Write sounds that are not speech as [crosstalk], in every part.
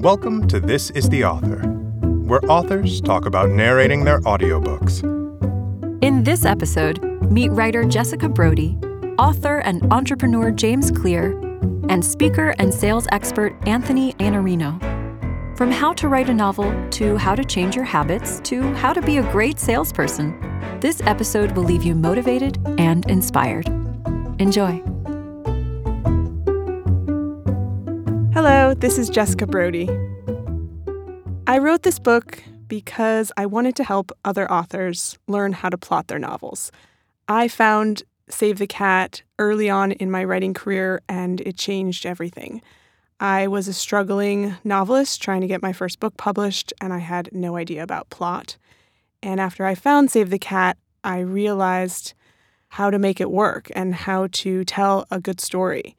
Welcome to This is the Author, where authors talk about narrating their audiobooks. In this episode, meet writer Jessica Brody, author and entrepreneur James Clear, and speaker and sales expert Anthony Iannarino. From how to write a novel to how to change your habits to how to be a great salesperson, this episode will leave you motivated and inspired. Enjoy. Hello, this is Jessica Brody. I wrote this book because I wanted to help other authors learn how to plot their novels. I found Save the Cat early on in my writing career, and it changed everything. I was a struggling novelist trying to get my first book published, and I had no idea about plot. And after I found Save the Cat, I realized how to make it work and how to tell a good story.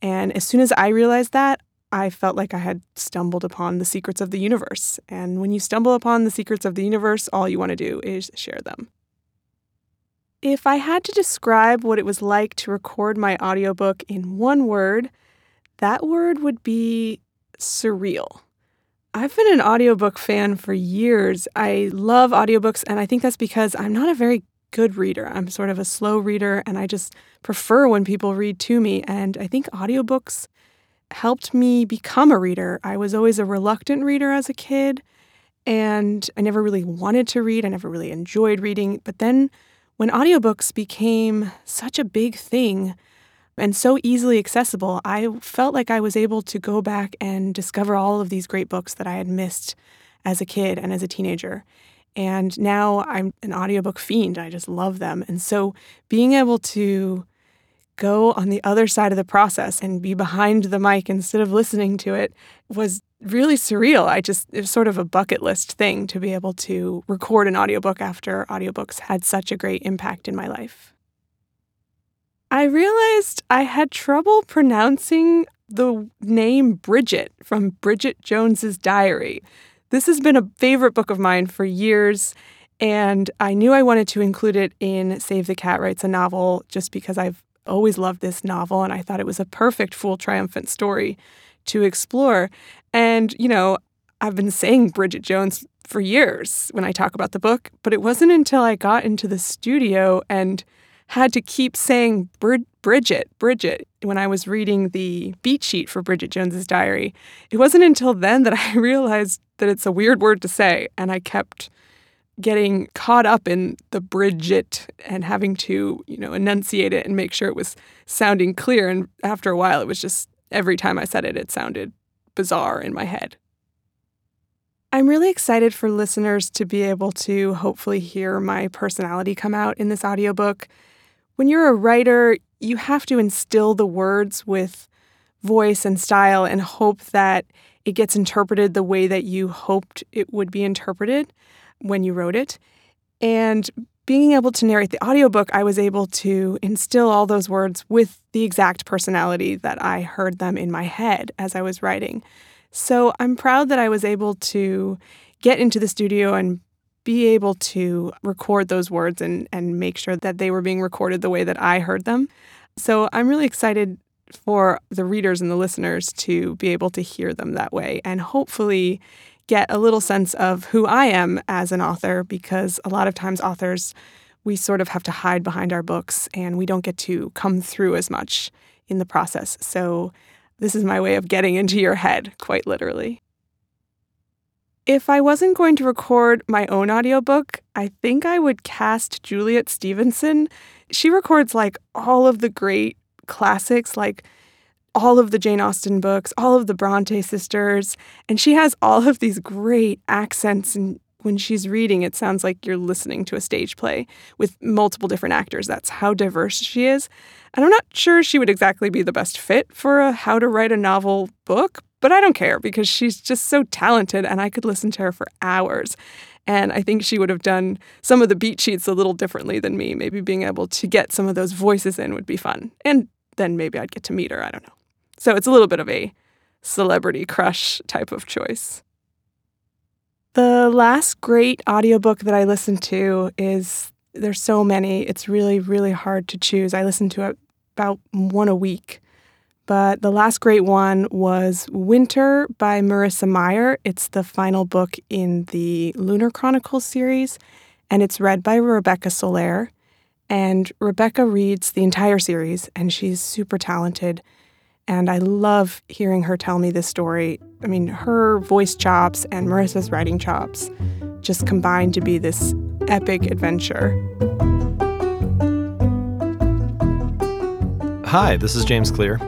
And as soon as I realized that, I felt like I had stumbled upon the secrets of the universe. And when you stumble upon the secrets of the universe, all you want to do is share them. If I had to describe what it was like to record my audiobook in one word, that word would be surreal. I've been an audiobook fan for years. I love audiobooks, and I think that's because I'm not a very good reader. I'm sort of a slow reader, and I just prefer when people read to me. And I think audiobooks helped me become a reader. I was always a reluctant reader as a kid, and I never really wanted to read. I never really enjoyed reading. But then when audiobooks became such a big thing and so easily accessible, I felt like I was able to go back and discover all of these great books that I had missed as a kid and as a teenager. And now I'm an audiobook fiend. I just love them. And so being able to go on the other side of the process and be behind the mic instead of listening to it was really surreal. I just, it was sort of a bucket list thing to be able to record an audiobook after audiobooks had such a great impact in my life. I realized I had trouble pronouncing the name Bridget from Bridget Jones's Diary. This has been a favorite book of mine for years, and I knew I wanted to include it in Save the Cat Writes a Novel just because I've always loved this novel and I thought it was a perfect fool triumphant story to explore. And, you know, I've been saying Bridget Jones for years when I talk about the book, but it wasn't until I got into the studio and had to keep saying Bridget, Bridget when I was reading the beat sheet for Bridget Jones's diary. It wasn't until then that I [laughs] realized that it's a weird word to say and I kept getting caught up in the Bridget and having to, you know, enunciate it and make sure it was sounding clear. And after a while, it was just every time I said it, it sounded bizarre in my head. I'm really excited for listeners to be able to hopefully hear my personality come out in this audiobook. When you're a writer, you have to instill the words with voice and style and hope that it gets interpreted the way that you hoped it would be interpreted when you wrote it. And being able to narrate the audiobook, I was able to instill all those words with the exact personality that I heard them in my head as I was writing. So I'm proud that I was able to get into the studio and be able to record those words and, and make sure that they were being recorded the way that I heard them. So I'm really excited for the readers and the listeners to be able to hear them that way and hopefully get a little sense of who I am as an author because a lot of times authors, we sort of have to hide behind our books and we don't get to come through as much in the process. So, this is my way of getting into your head, quite literally. If I wasn't going to record my own audiobook, I think I would cast Juliet Stevenson. She records like all of the great classics like all of the Jane Austen books, all of the Bronte sisters, and she has all of these great accents and when she's reading it sounds like you're listening to a stage play with multiple different actors. That's how diverse she is. And I'm not sure she would exactly be the best fit for a how to write a novel book, but I don't care because she's just so talented and I could listen to her for hours. And I think she would have done some of the beat sheets a little differently than me. Maybe being able to get some of those voices in would be fun. And then maybe I'd get to meet her. I don't know. So it's a little bit of a celebrity crush type of choice. The last great audiobook that I listened to is there's so many. It's really, really hard to choose. I listen to about one a week. But the last great one was Winter by Marissa Meyer. It's the final book in the Lunar Chronicles series, and it's read by Rebecca Soler. And Rebecca reads the entire series, and she's super talented. And I love hearing her tell me this story. I mean, her voice chops and Marissa's writing chops just combined to be this epic adventure. Hi, this is James Clear.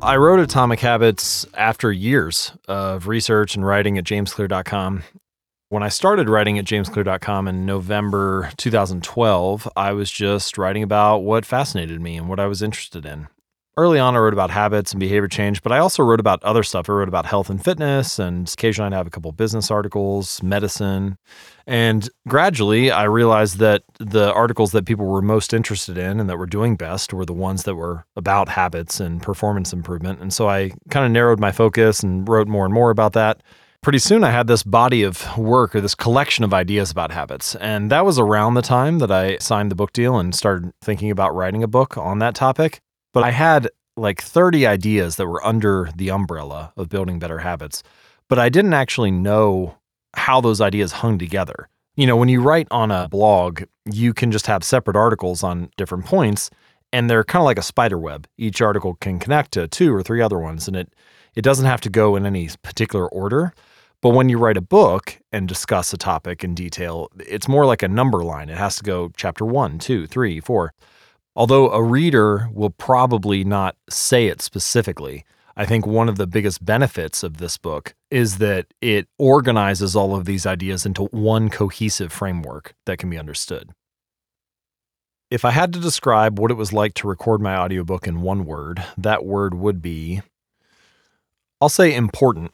I wrote Atomic Habits after years of research and writing at jamesclear.com. When I started writing at jamesclear.com in November 2012, I was just writing about what fascinated me and what I was interested in early on, I wrote about habits and behavior change, but I also wrote about other stuff. I wrote about health and fitness, and occasionally I'd have a couple business articles, medicine. And gradually, I realized that the articles that people were most interested in and that were doing best were the ones that were about habits and performance improvement. And so I kind of narrowed my focus and wrote more and more about that. Pretty soon, I had this body of work or this collection of ideas about habits. And that was around the time that I signed the book deal and started thinking about writing a book on that topic. But I had like 30 ideas that were under the umbrella of building better habits, but I didn't actually know how those ideas hung together. You know, when you write on a blog, you can just have separate articles on different points, and they're kind of like a spider web. Each article can connect to two or three other ones, and it it doesn't have to go in any particular order. But when you write a book and discuss a topic in detail, it's more like a number line. It has to go chapter one, two, three, four. Although a reader will probably not say it specifically, I think one of the biggest benefits of this book is that it organizes all of these ideas into one cohesive framework that can be understood. If I had to describe what it was like to record my audiobook in one word, that word would be I'll say important.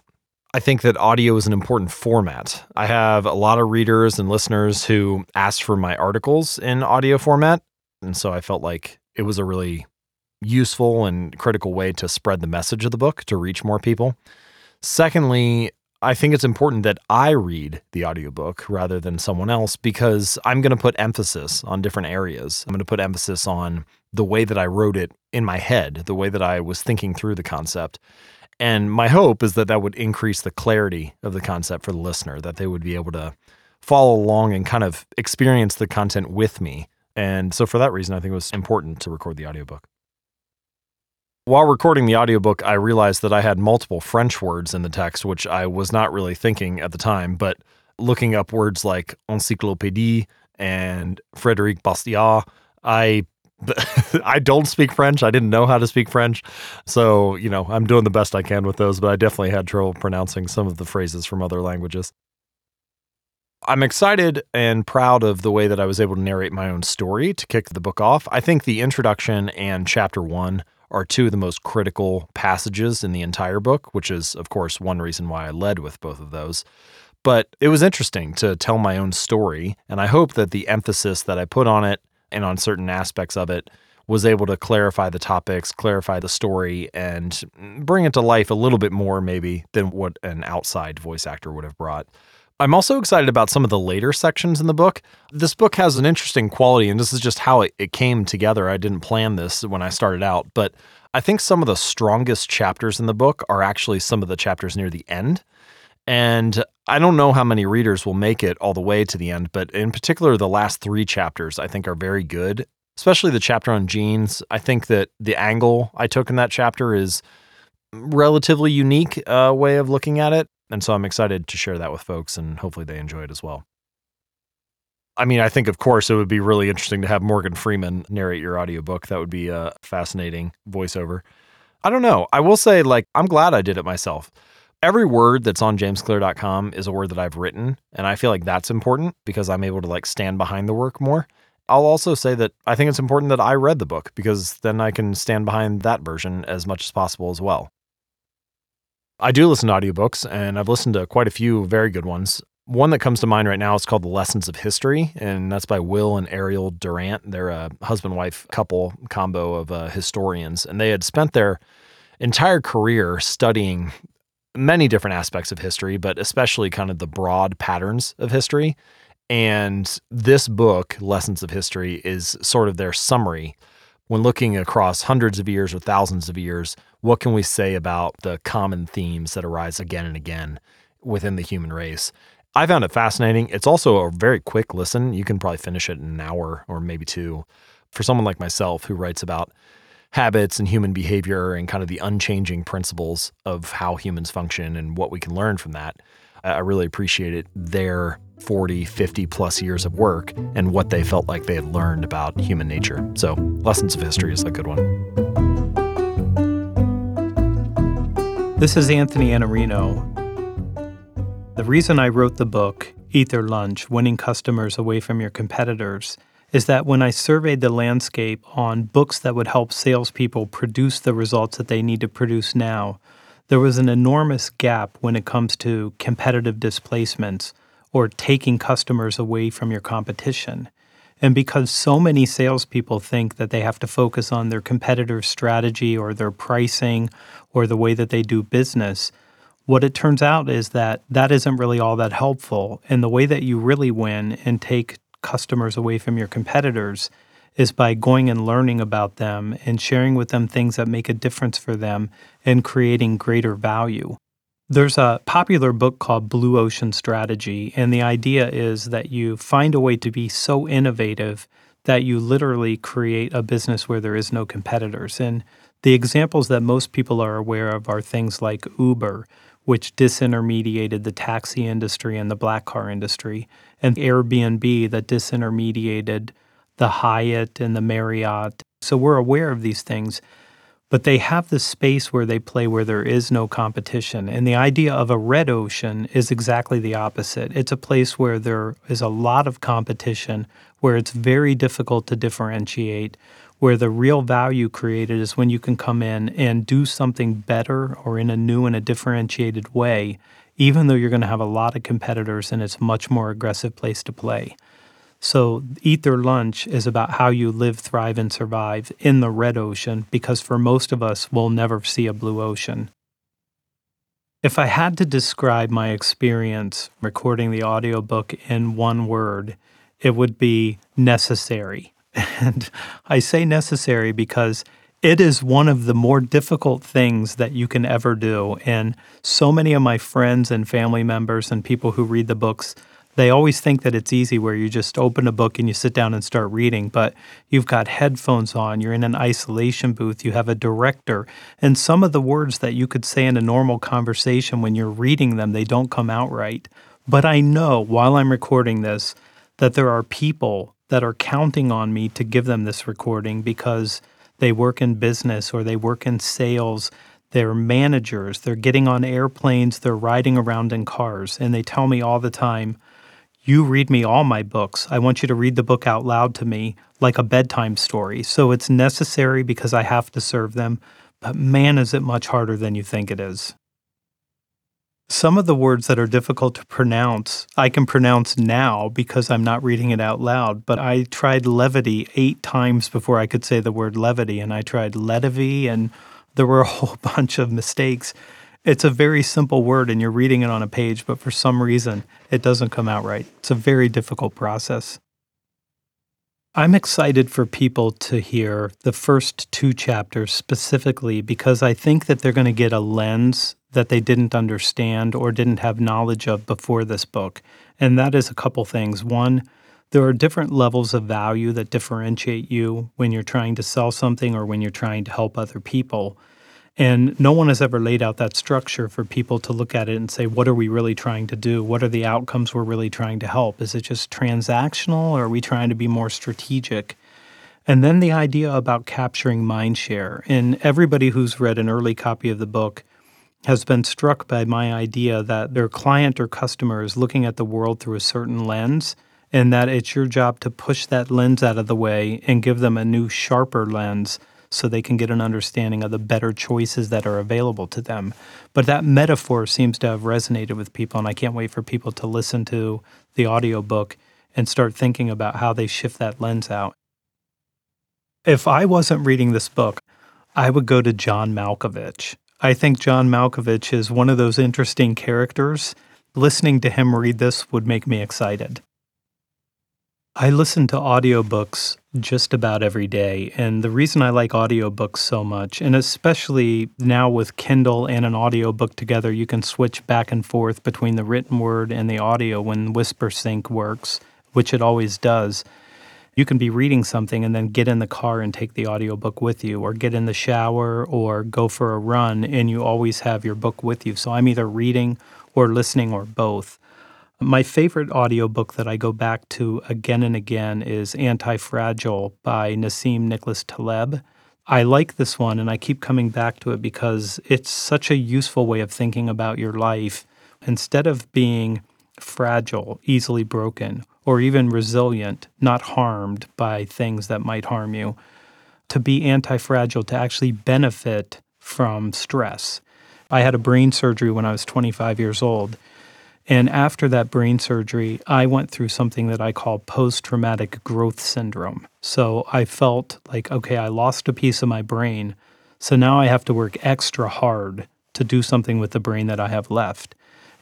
I think that audio is an important format. I have a lot of readers and listeners who ask for my articles in audio format, and so I felt like it was a really useful and critical way to spread the message of the book to reach more people. Secondly, I think it's important that I read the audiobook rather than someone else because I'm going to put emphasis on different areas. I'm going to put emphasis on the way that I wrote it in my head, the way that I was thinking through the concept. And my hope is that that would increase the clarity of the concept for the listener, that they would be able to follow along and kind of experience the content with me and so for that reason, I think it was important to record the audiobook. While recording the audiobook, I realized that I had multiple French words in the text, which I was not really thinking at the time, but looking up words like encyclopédie and Frédéric Bastiat, I [laughs] I don't speak French. I didn't know how to speak French. So, you know, I'm doing the best I can with those, but I definitely had trouble pronouncing some of the phrases from other languages. I'm excited and proud of the way that I was able to narrate my own story to kick the book off. I think the introduction and chapter one are two of the most critical passages in the entire book, which is, of course, one reason why I led with both of those. But it was interesting to tell my own story, and I hope that the emphasis that I put on it and on certain aspects of it was able to clarify the topics, clarify the story, and bring it to life a little bit more, maybe, than what an outside voice actor would have brought. I'm also excited about some of the later sections in the book. This book has an interesting quality, and this is just how it, it came together. I didn't plan this when I started out, but I think some of the strongest chapters in the book are actually some of the chapters near the end. And I don't know how many readers will make it all the way to the end, but in particular, the last three chapters I think are very good, especially the chapter on genes. I think that the angle I took in that chapter is relatively unique uh, way of looking at it. And so I'm excited to share that with folks and hopefully they enjoy it as well. I mean, I think, of course, it would be really interesting to have Morgan Freeman narrate your audiobook. That would be a fascinating voiceover. I don't know. I will say, like, I'm glad I did it myself. Every word that's on jamesclear.com is a word that I've written. And I feel like that's important because I'm able to, like, stand behind the work more. I'll also say that I think it's important that I read the book because then I can stand behind that version as much as possible as well. I do listen to audiobooks, and I've listened to quite a few very good ones. One that comes to mind right now is called The Lessons of History, and that's by Will and Ariel Durant. They're a husband wife couple combo of uh, historians, and they had spent their entire career studying many different aspects of history, but especially kind of the broad patterns of history. And this book, Lessons of History, is sort of their summary when looking across hundreds of years or thousands of years, what can we say about the common themes that arise again and again within the human race? I found it fascinating. It's also a very quick listen. You can probably finish it in an hour or maybe two. For someone like myself who writes about habits and human behavior and kind of the unchanging principles of how humans function and what we can learn from that, I really appreciated their 40, 50 plus years of work and what they felt like they had learned about human nature. So, Lessons of History is a good one. This is Anthony Iannarino. The reason I wrote the book, Eat Their Lunch Winning Customers Away from Your Competitors, is that when I surveyed the landscape on books that would help salespeople produce the results that they need to produce now, there was an enormous gap when it comes to competitive displacements or taking customers away from your competition. And because so many salespeople think that they have to focus on their competitor's strategy or their pricing or the way that they do business, what it turns out is that that isn't really all that helpful. And the way that you really win and take customers away from your competitors is by going and learning about them and sharing with them things that make a difference for them and creating greater value. There's a popular book called Blue Ocean Strategy, and the idea is that you find a way to be so innovative that you literally create a business where there is no competitors. And the examples that most people are aware of are things like Uber, which disintermediated the taxi industry and the black car industry, and Airbnb that disintermediated the Hyatt and the Marriott. So we're aware of these things but they have the space where they play where there is no competition. And the idea of a red ocean is exactly the opposite. It's a place where there is a lot of competition, where it's very difficult to differentiate, where the real value created is when you can come in and do something better or in a new and a differentiated way, even though you're going to have a lot of competitors and it's a much more aggressive place to play. So, Eat Their Lunch is about how you live, thrive, and survive in the red ocean because for most of us, we'll never see a blue ocean. If I had to describe my experience recording the audiobook in one word, it would be necessary. [laughs] And I say necessary because it is one of the more difficult things that you can ever do. And so many of my friends and family members and people who read the books they always think that it's easy where you just open a book and you sit down and start reading, but you've got headphones on, you're in an isolation booth, you have a director, and some of the words that you could say in a normal conversation when you're reading them, they don't come out right. But I know while I'm recording this that there are people that are counting on me to give them this recording because they work in business or they work in sales they're managers, they're getting on airplanes, they're riding around in cars, and they tell me all the time, you read me all my books. I want you to read the book out loud to me like a bedtime story. So it's necessary because I have to serve them, but man, is it much harder than you think it is. Some of the words that are difficult to pronounce, I can pronounce now because I'm not reading it out loud, but I tried levity eight times before I could say the word levity, and I tried ledivy, and there were a [laughs] whole bunch of mistakes. It's a very simple word and you're reading it on a page, but for some reason it doesn't come out right. It's a very difficult process. I'm excited for people to hear the first two chapters specifically because I think that they're going to get a lens that they didn't understand or didn't have knowledge of before this book. And that is a couple things. One, there are different levels of value that differentiate you when you're trying to sell something or when you're trying to help other people. And no one has ever laid out that structure for people to look at it and say, what are we really trying to do? What are the outcomes we're really trying to help? Is it just transactional or are we trying to be more strategic? And then the idea about capturing mind share. And everybody who's read an early copy of the book has been struck by my idea that their client or customer is looking at the world through a certain lens and that it's your job to push that lens out of the way and give them a new, sharper lens so they can get an understanding of the better choices that are available to them. But that metaphor seems to have resonated with people, and I can't wait for people to listen to the audiobook and start thinking about how they shift that lens out. If I wasn't reading this book, I would go to John Malkovich. I think John Malkovich is one of those interesting characters. Listening to him read this would make me excited. I listen to audiobooks just about every day. And the reason I like audiobooks so much, and especially now with Kindle and an audiobook together, you can switch back and forth between the written word and the audio when Whispersync works, which it always does. You can be reading something and then get in the car and take the audiobook with you, or get in the shower or go for a run, and you always have your book with you. So I'm either reading or listening or both. My favorite audiobook that I go back to again and again is Anti Fragile by Nassim Nicholas Taleb. I like this one and I keep coming back to it because it's such a useful way of thinking about your life. Instead of being fragile, easily broken, or even resilient, not harmed by things that might harm you, to be anti fragile, to actually benefit from stress. I had a brain surgery when I was 25 years old. And after that brain surgery, I went through something that I call post traumatic growth syndrome. So I felt like, okay, I lost a piece of my brain. So now I have to work extra hard to do something with the brain that I have left.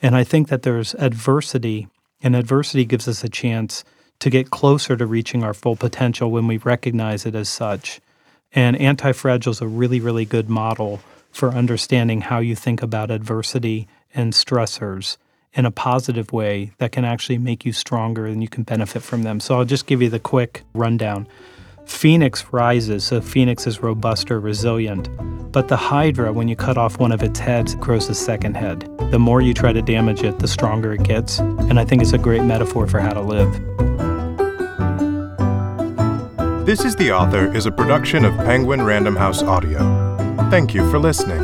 And I think that there's adversity, and adversity gives us a chance to get closer to reaching our full potential when we recognize it as such. And Anti Fragile is a really, really good model for understanding how you think about adversity and stressors in a positive way that can actually make you stronger and you can benefit from them. So I'll just give you the quick rundown. Phoenix rises, so Phoenix is robust or resilient. But the Hydra, when you cut off one of its heads, grows a second head. The more you try to damage it, the stronger it gets. And I think it's a great metaphor for how to live. This is the Author is a production of Penguin Random House Audio. Thank you for listening.